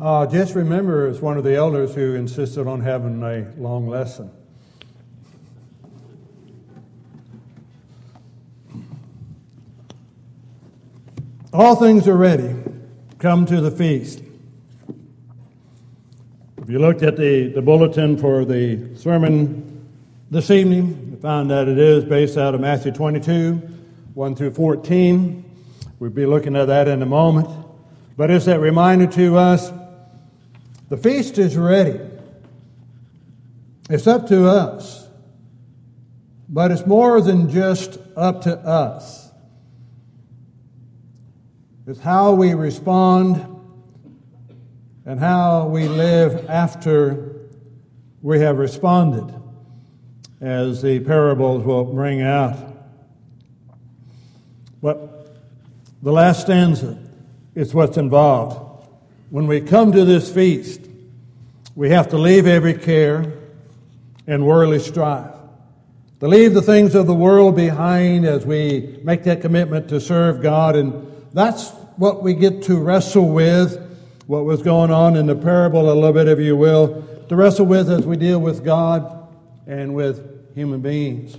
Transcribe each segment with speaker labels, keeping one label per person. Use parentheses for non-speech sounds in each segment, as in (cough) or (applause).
Speaker 1: Uh, just remember, as one of the elders who insisted on having a long lesson. All things are ready. Come to the feast. If you looked at the, the bulletin for the sermon this evening, you found that it is based out of Matthew 22, 1 through 14. We'll be looking at that in a moment. But it's that reminder to us the feast is ready. It's up to us. But it's more than just up to us. It's how we respond and how we live after we have responded, as the parables will bring out. But the last stanza is what's involved. When we come to this feast, we have to leave every care and worldly strife. To leave the things of the world behind as we make that commitment to serve God. And that's what we get to wrestle with, what was going on in the parable a little bit, if you will, to wrestle with as we deal with God and with human beings.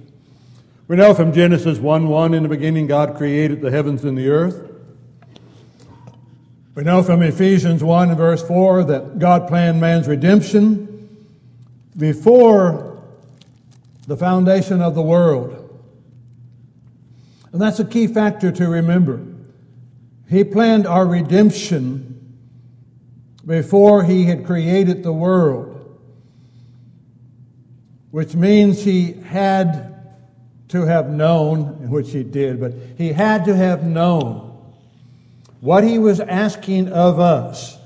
Speaker 1: We know from Genesis 1 1, in the beginning, God created the heavens and the earth. We know from Ephesians 1 and verse 4 that God planned man's redemption before the foundation of the world. And that's a key factor to remember. He planned our redemption before He had created the world, which means He had to have known, which He did, but He had to have known what He was asking of us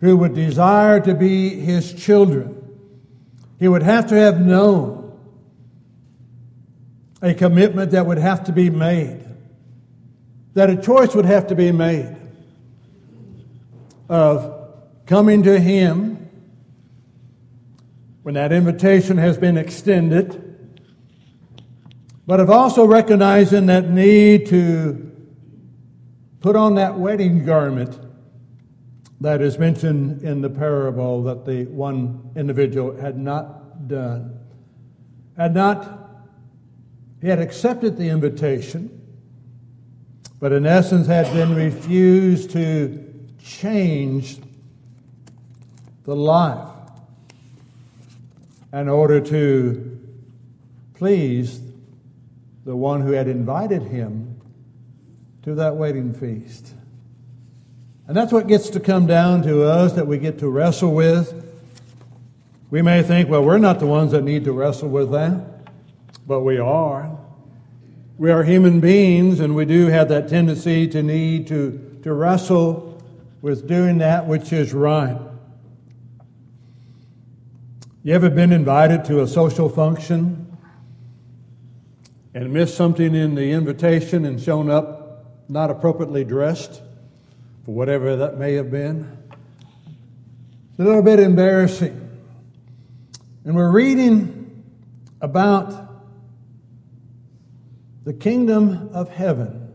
Speaker 1: who would desire to be His children. He would have to have known a commitment that would have to be made that a choice would have to be made of coming to Him when that invitation has been extended, but of also recognizing that need to put on that wedding garment that is mentioned in the parable that the one individual had not done. Had not, he had accepted the invitation but in essence had been refused to change the life in order to please the one who had invited him to that wedding feast. And that's what gets to come down to us that we get to wrestle with. We may think, well, we're not the ones that need to wrestle with that, but we are. We are human beings, and we do have that tendency to need to, to wrestle with doing that which is right. You ever been invited to a social function and missed something in the invitation and shown up not appropriately dressed for whatever that may have been? It's a little bit embarrassing. And we're reading about the kingdom of heaven.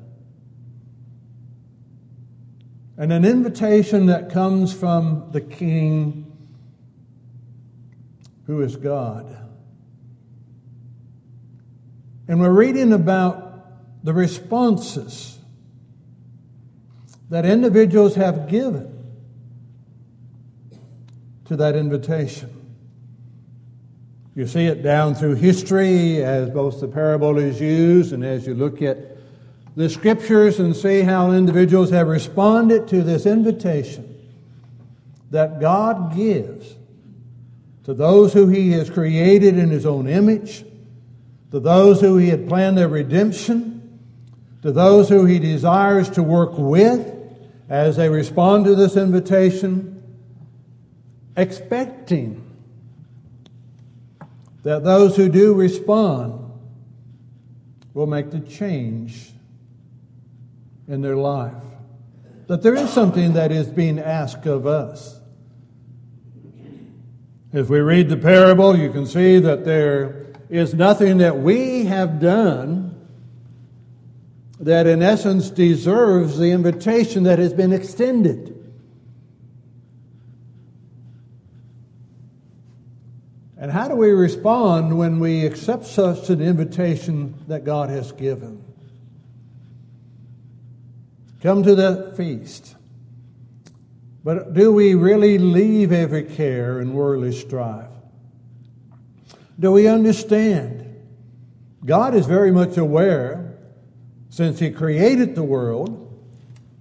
Speaker 1: And an invitation that comes from the King who is God. And we're reading about the responses that individuals have given to that invitation. You see it down through history as both the parable is used and as you look at the scriptures and see how individuals have responded to this invitation that God gives to those who He has created in His own image, to those who He had planned their redemption, to those who He desires to work with as they respond to this invitation, expecting that those who do respond will make the change in their life. That there is something that is being asked of us. If we read the parable, you can see that there is nothing that we have done that in essence deserves the invitation that has been extended. And how do we respond when we accept such an invitation that God has given? Come to the feast. But do we really leave every care and worldly strife? Do we understand? God is very much aware since He created the world,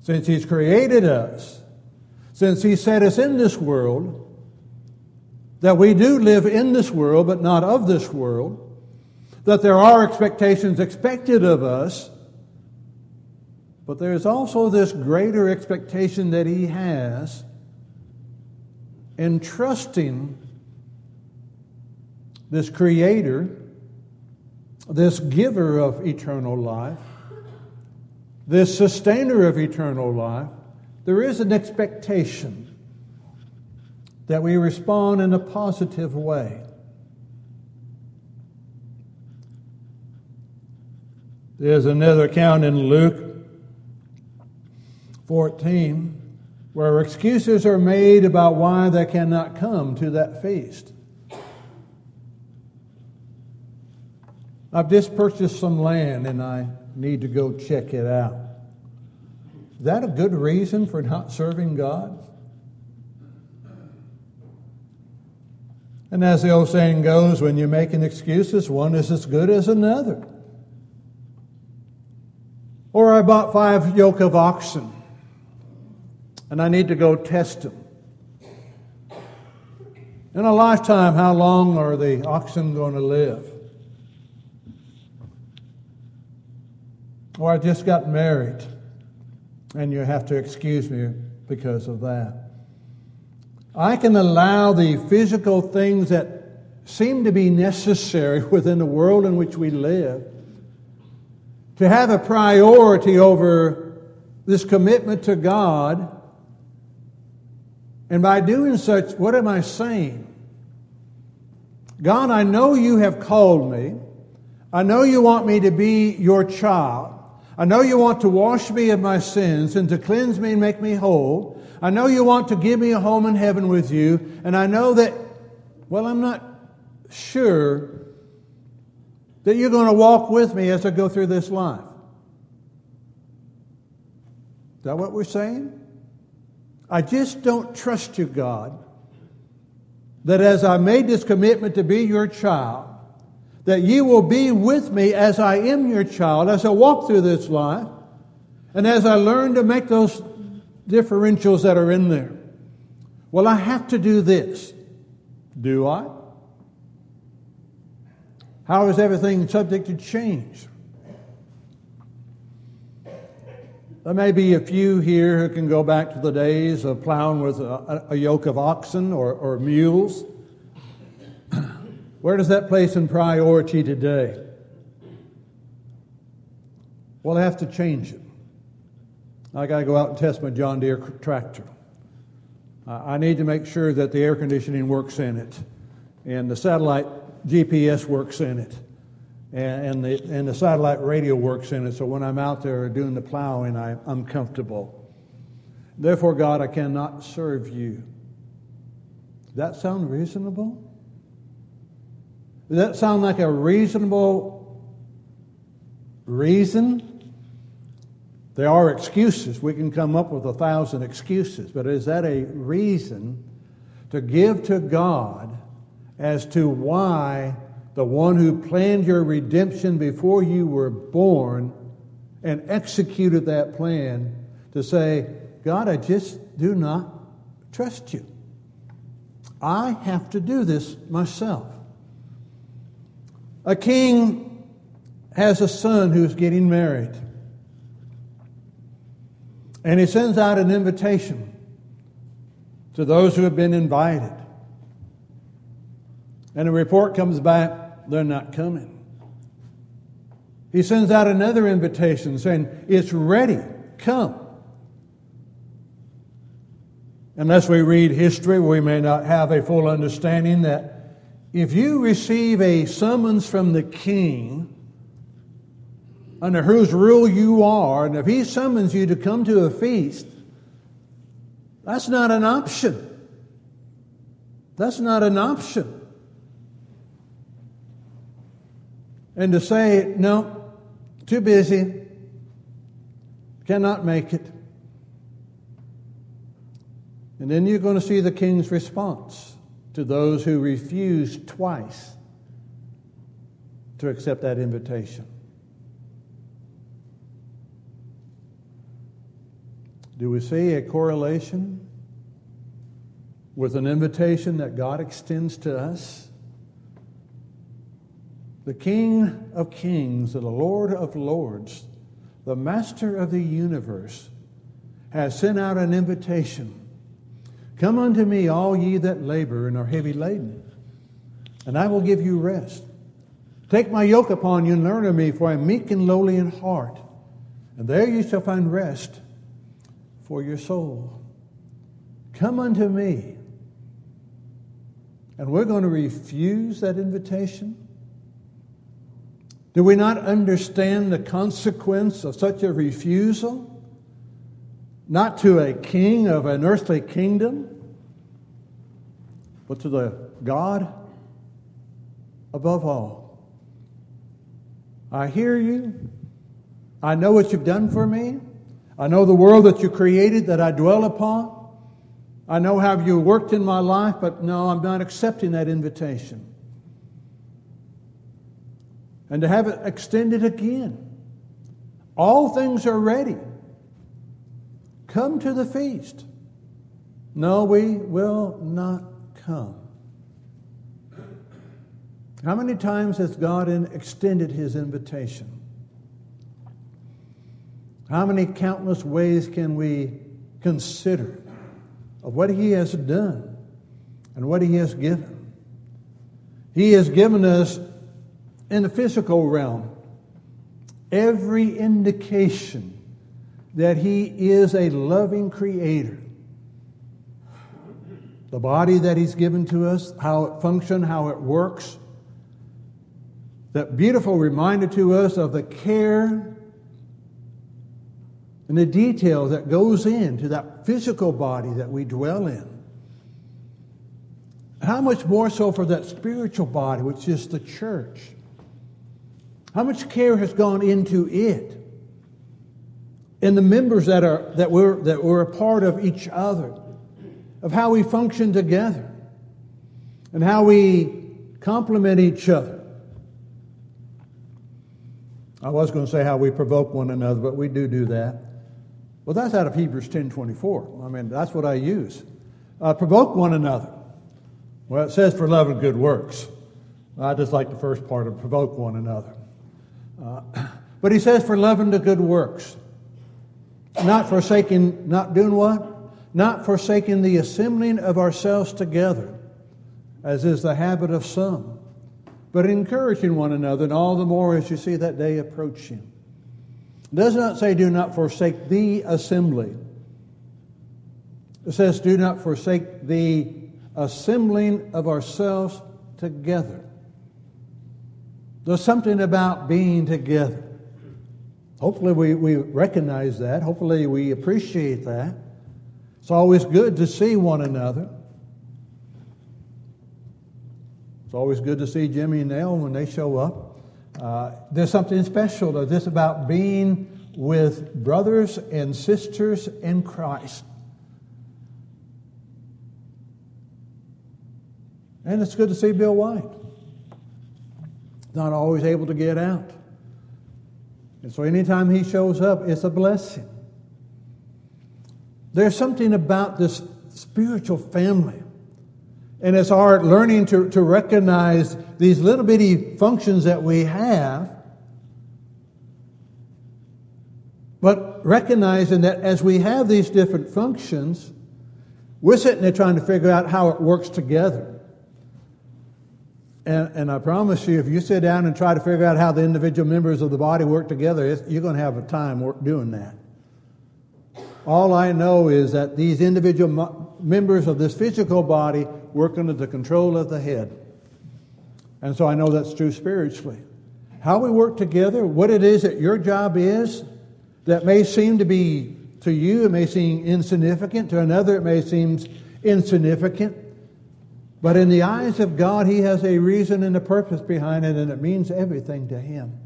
Speaker 1: since He's created us, since He set us in this world, that we do live in this world, but not of this world, that there are expectations expected of us, but there's also this greater expectation that He has in trusting this Creator, this giver of eternal life, this sustainer of eternal life. There is an expectation that we respond in a positive way. There's another account in Luke 14 where excuses are made about why they cannot come to that feast. I've just purchased some land and I need to go check it out. Is that a good reason for not serving God? And as the old saying goes, when you're making excuses, one is as good as another. Or I bought five yoke of oxen and I need to go test them. In a lifetime, how long are the oxen going to live? Or I just got married and you have to excuse me because of that. I can allow the physical things that seem to be necessary (laughs) within the world in which we live to have a priority over this commitment to God. And by doing such, what am I saying? God, I know you have called me. I know you want me to be your child. I know you want to wash me of my sins and to cleanse me and make me whole. I know you want to give me a home in heaven with you, and I know that, well, I'm not sure that you're going to walk with me as I go through this life. Is that what we're saying? I just don't trust you, God, that as I made this commitment to be your child, that you will be with me as I am your child, as I walk through this life, and as I learn to make those differentials that are in there. Well, I have to do this. Do I? How is everything subject to change? There may be a few here who can go back to the days of plowing with a, a yoke of oxen or, or mules. Where does that place in priority today? Well, I have to change it. I got to go out and test my John Deere tractor. I need to make sure that the air conditioning works in it, and the satellite GPS works in it, and, the, and the satellite radio works in it, so when I'm out there doing the plowing, I, I'm comfortable. Therefore, God, I cannot serve you. Does that sound reasonable? Does that sound like a reasonable reason there are excuses. We can come up with a thousand excuses, but is that a reason to give to God as to why the one who planned your redemption before you were born and executed that plan to say, God, I just do not trust you. I have to do this myself. A king has a son who's getting married. And he sends out an invitation to those who have been invited. And a report comes back, they're not coming. He sends out another invitation saying, It's ready, come. Unless we read history, we may not have a full understanding that if you receive a summons from the king, under whose rule you are, and if he summons you to come to a feast, that's not an option. That's not an option. and to say, no, too busy, cannot make it. And then you're going to see the king's response to those who refuse twice to accept that invitation. Do we see a correlation with an invitation that God extends to us? The King of Kings and the Lord of Lords, the Master of the universe, has sent out an invitation Come unto me, all ye that labor and are heavy laden, and I will give you rest. Take my yoke upon you and learn of me, for I am meek and lowly in heart, and there you shall find rest for your soul. Come unto me. And we're going to refuse that invitation? Do we not understand the consequence of such a refusal? Not to a king of an earthly kingdom, but to the God above all. I hear you. I know what you've done for me. I know the world that you created that I dwell upon. I know how you worked in my life, but no, I'm not accepting that invitation. And to have it extended again. All things are ready. Come to the feast. No, we will not come. How many times has God extended his invitation? How many countless ways can we consider of what He has done and what He has given? He has given us in the physical realm every indication that He is a loving Creator. The body that He's given to us, how it functions, how it works. That beautiful reminder to us of the care and the detail that goes into that physical body that we dwell in. How much more so for that spiritual body, which is the church? How much care has gone into it? And the members that are that we're that we're a part of each other, of how we function together, and how we complement each other. I was going to say how we provoke one another, but we do do that. Well, that's out of Hebrews 10.24. I mean, that's what I use. Uh, provoke one another. Well, it says for love and good works. I just like the first part of provoke one another. Uh, (clears throat) but he says for love and the good works. Not forsaking, not doing what? Not forsaking the assembling of ourselves together, as is the habit of some, but encouraging one another, and all the more as you see that day approaching. It does not say, do not forsake the assembly. It says, do not forsake the assembling of ourselves together. There's something about being together. Hopefully, we, we recognize that. Hopefully, we appreciate that. It's always good to see one another. It's always good to see Jimmy and Nell when they show up. Uh, there's something special to this about being with brothers and sisters in Christ. And it's good to see Bill White. Not always able to get out. And so anytime he shows up, it's a blessing. There's something about this spiritual family. And it's our learning to, to recognize these little bitty functions that we have, but recognizing that as we have these different functions, we're sitting there trying to figure out how it works together. And, and, I promise you, if you sit down and try to figure out how the individual members of the body work together, you're going to have a time doing that. All I know is that these individual members of this physical body work under the control of the head. And so I know that's true spiritually. How we work together, what it is that your job is, that may seem to be, to you, it may seem insignificant, to another, it may seem insignificant. But in the eyes of God, He has a reason and a purpose behind it, and it means everything to Him.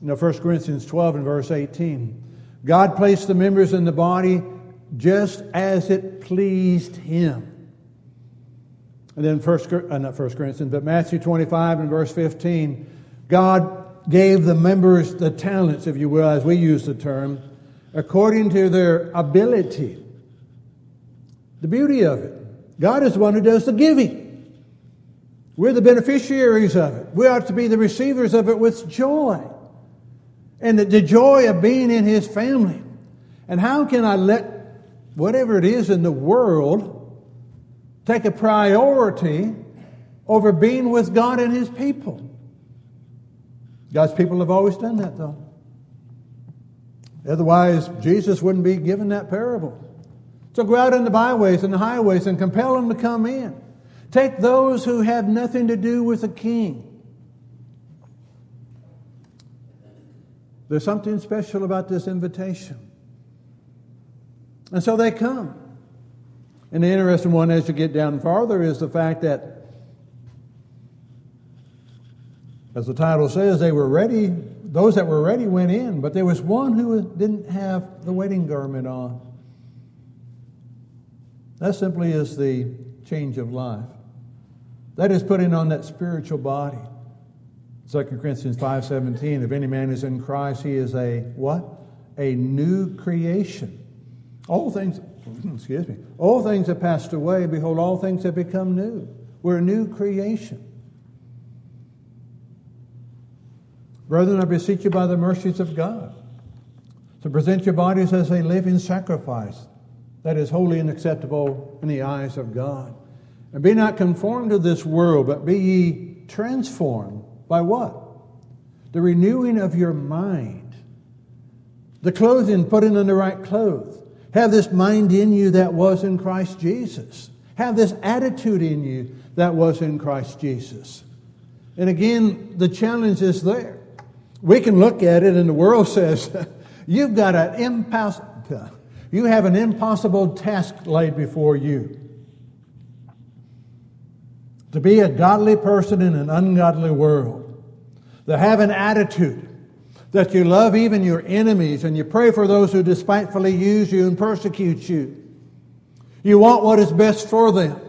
Speaker 1: You know, 1 Corinthians 12 and verse 18. God placed the members in the body just as it pleased Him. And then first, uh, not First Corinthians, but Matthew 25 and verse 15, God gave the members the talents, if you will, as we use the term, according to their ability. The beauty of it. God is the one who does the giving. We're the beneficiaries of it. We ought to be the receivers of it with joy. And the, the joy of being in His family. And how can I let whatever it is in the world take a priority over being with God and His people. God's people have always done that, though. Otherwise, Jesus wouldn't be given that parable. So go out in the byways and the highways and compel them to come in. Take those who have nothing to do with the king. There's something special about this invitation. And so they come. And the interesting one as you get down farther is the fact that, as the title says, they were ready, those that were ready went in, but there was one who didn't have the wedding garment on. That simply is the change of life. That is putting on that spiritual body. 2 Corinthians 5:17 if any man is in Christ he is a what? A new creation. All things (clears throat) excuse me, all things have passed away. Behold, all things have become new. We're a new creation. Brethren, I beseech you by the mercies of God to present your bodies as a living sacrifice that is holy and acceptable in the eyes of God. And be not conformed to this world, but be ye transformed by what? The renewing of your mind. The clothing, putting on the right clothes. Have this mind in you that was in Christ Jesus. Have this attitude in you that was in Christ Jesus. And again, the challenge is there. We can look at it and the world (laughs) says, you've got an you have an impossible task laid before you. To be a godly person in an ungodly world. To have an attitude that you love even your enemies and you pray for those who despitefully use you and persecute you. You want what is best for them.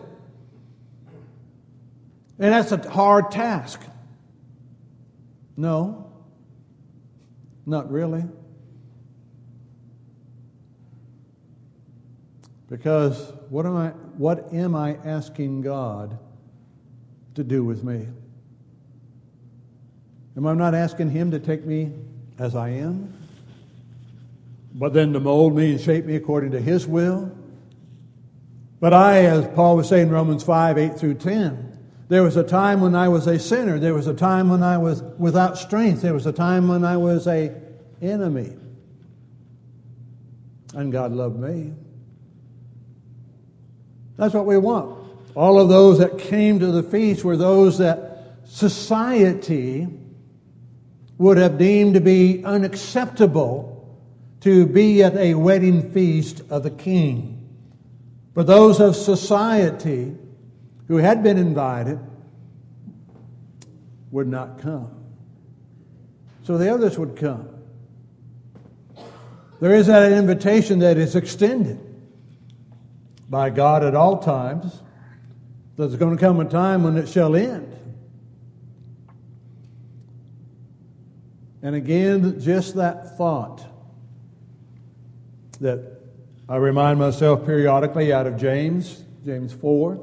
Speaker 1: And that's a hard task. No, not really. Because what am I, what am I asking God to do with me? Am I not asking Him to take me as I am, but then to mold me and shape me according to His will. But I, as Paul was saying in Romans 5 8 through 10, there was a time when I was a sinner. There was a time when I was without strength. There was a time when I was a enemy. And God loved me. That's what we want. All of those that came to the feast were those that society would have deemed to be unacceptable to be at a wedding feast of the king. But those of society who had been invited would not come. So the others would come. There is that invitation that is extended by God at all times. There's going to come a time when it shall end. And again, just that thought that I remind myself periodically out of James, James 4.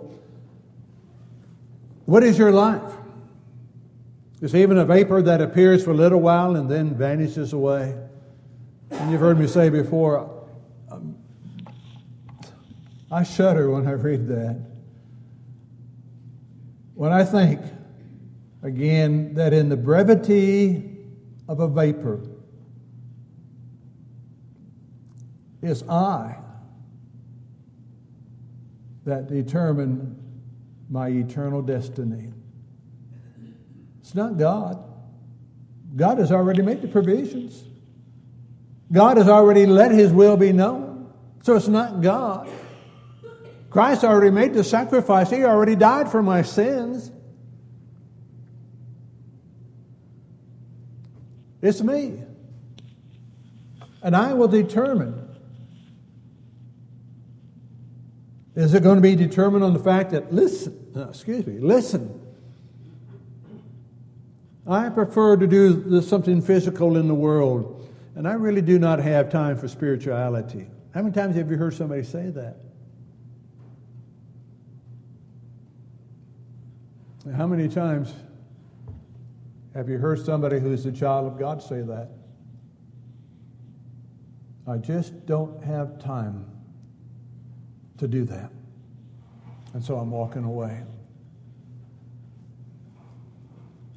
Speaker 1: What is your life? It's even a vapor that appears for a little while and then vanishes away. And you've heard me say before, I shudder when I read that. When I think, again, that in the brevity of a vapor is I that determine my eternal destiny. It's not God. God has already made the provisions. God has already let His will be known. So it's not God. Christ already made the sacrifice, He already died for my sins. It's me. And I will determine. Is it going to be determined on the fact that, listen, no, excuse me, listen. I prefer to do something physical in the world, and I really do not have time for spirituality. How many times have you heard somebody say that? How many times have you heard somebody who's a child of God say that? I just don't have time to do that. And so I'm walking away.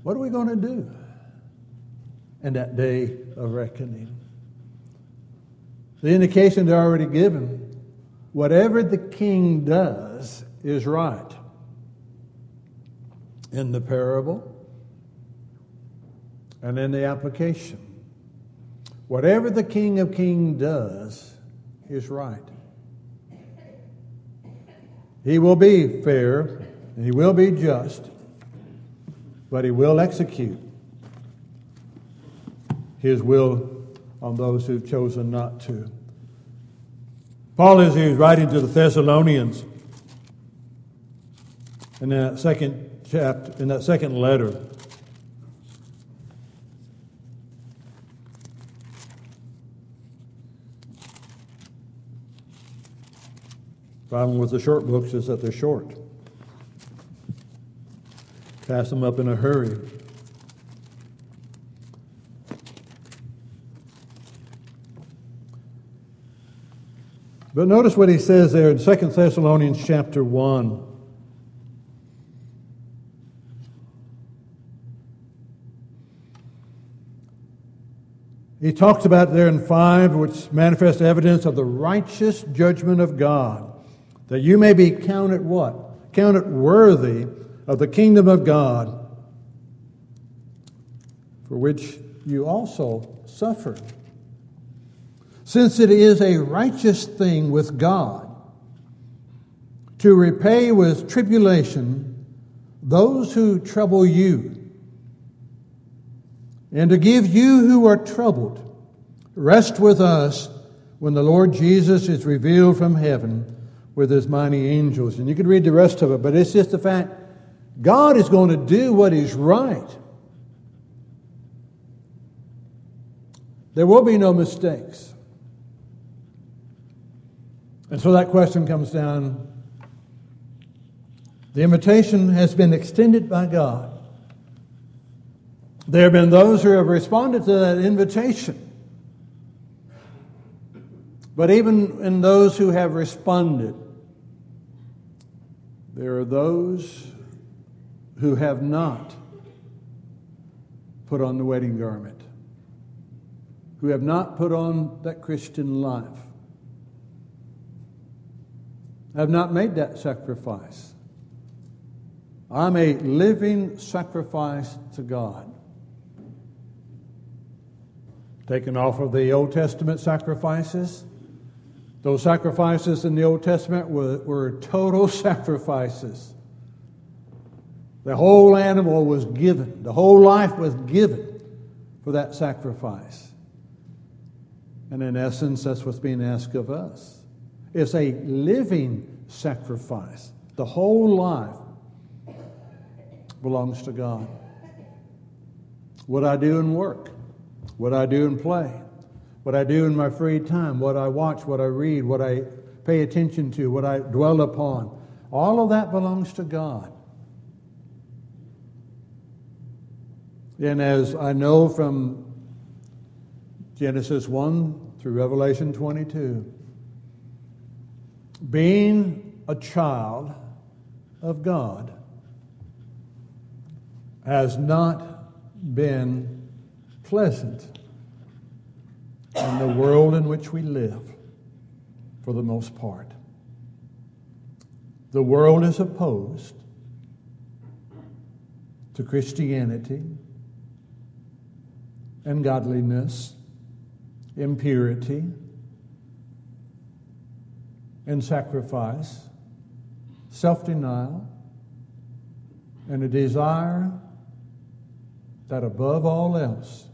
Speaker 1: What are we going to do in that day of reckoning? The indications are already given. Whatever the king does is right. In the parable and in the application. Whatever the King of Kings does is right. He will be fair and he will be just, but he will execute his will on those who've chosen not to. Paul, was writing to the Thessalonians in that uh, second chapter, in that second letter, Problem with the short books is that they're short. Pass them up in a hurry. But notice what he says there in 2 Thessalonians chapter 1. He talks about there in 5, which manifests evidence of the righteous judgment of God that you may be counted what? Counted worthy of the kingdom of God, for which you also suffered. Since it is a righteous thing with God to repay with tribulation those who trouble you, and to give you who are troubled rest with us when the Lord Jesus is revealed from heaven with his mighty angels. And you can read the rest of it, but it's just the fact God is going to do what is right. There will be no mistakes. And so that question comes down. The invitation has been extended by God. There have been those who have responded to that invitation. But even in those who have responded, there are those who have not put on the wedding garment, who have not put on that Christian life, have not made that sacrifice. I'm a living sacrifice to God. Taken off of the Old Testament sacrifices, those sacrifices in the Old Testament were, were total (laughs) sacrifices. The whole animal was given, the whole life was given for that sacrifice. And in essence, that's what's being asked of us. It's a living sacrifice. The whole life belongs to God. What I do in work, what I do in play, what I do in my free time, what I watch, what I read, what I pay attention to, what I dwell upon. All of that belongs to God. And as I know from Genesis 1 through Revelation 22, being a child of God has not been pleasant in the world in which we live, for the most part. The world is opposed to Christianity and godliness, impurity, and sacrifice self denial, and a desire that above all else,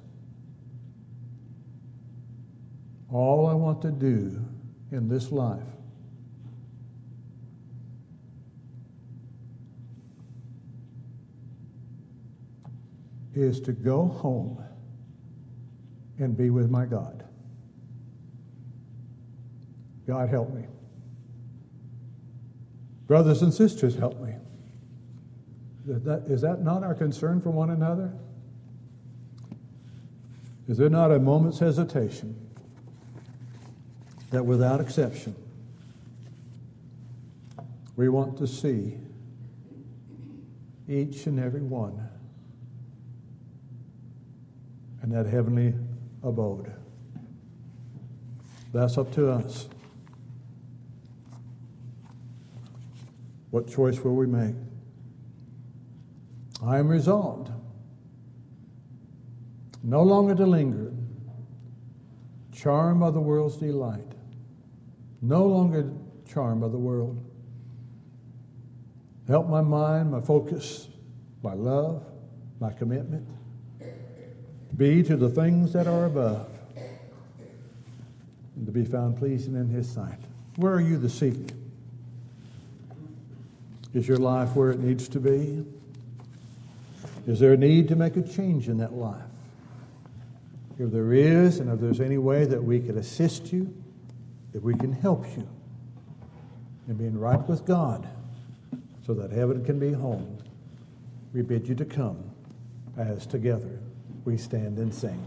Speaker 1: all I want to do in this life is to go home and be with my God. God help me. Brothers and sisters, help me. Is that, not our concern for one another? Is there not a moment's hesitation that without exception, we want to see each and every one in that heavenly abode? That's up to us. What choice will we make? I am resolved no longer to linger, charmed by the world's delight, no longer charmed by the world. Help my mind, my focus, my love, my commitment be to the things that are above and to be found pleasing in His sight. Where are you this evening? Is your life where it needs to be? Is there a need to make a change in that life? If there is, and if there's any way that we could assist you, if we can help you in being right with God so that heaven can be home, we bid you to come as together we stand and sing.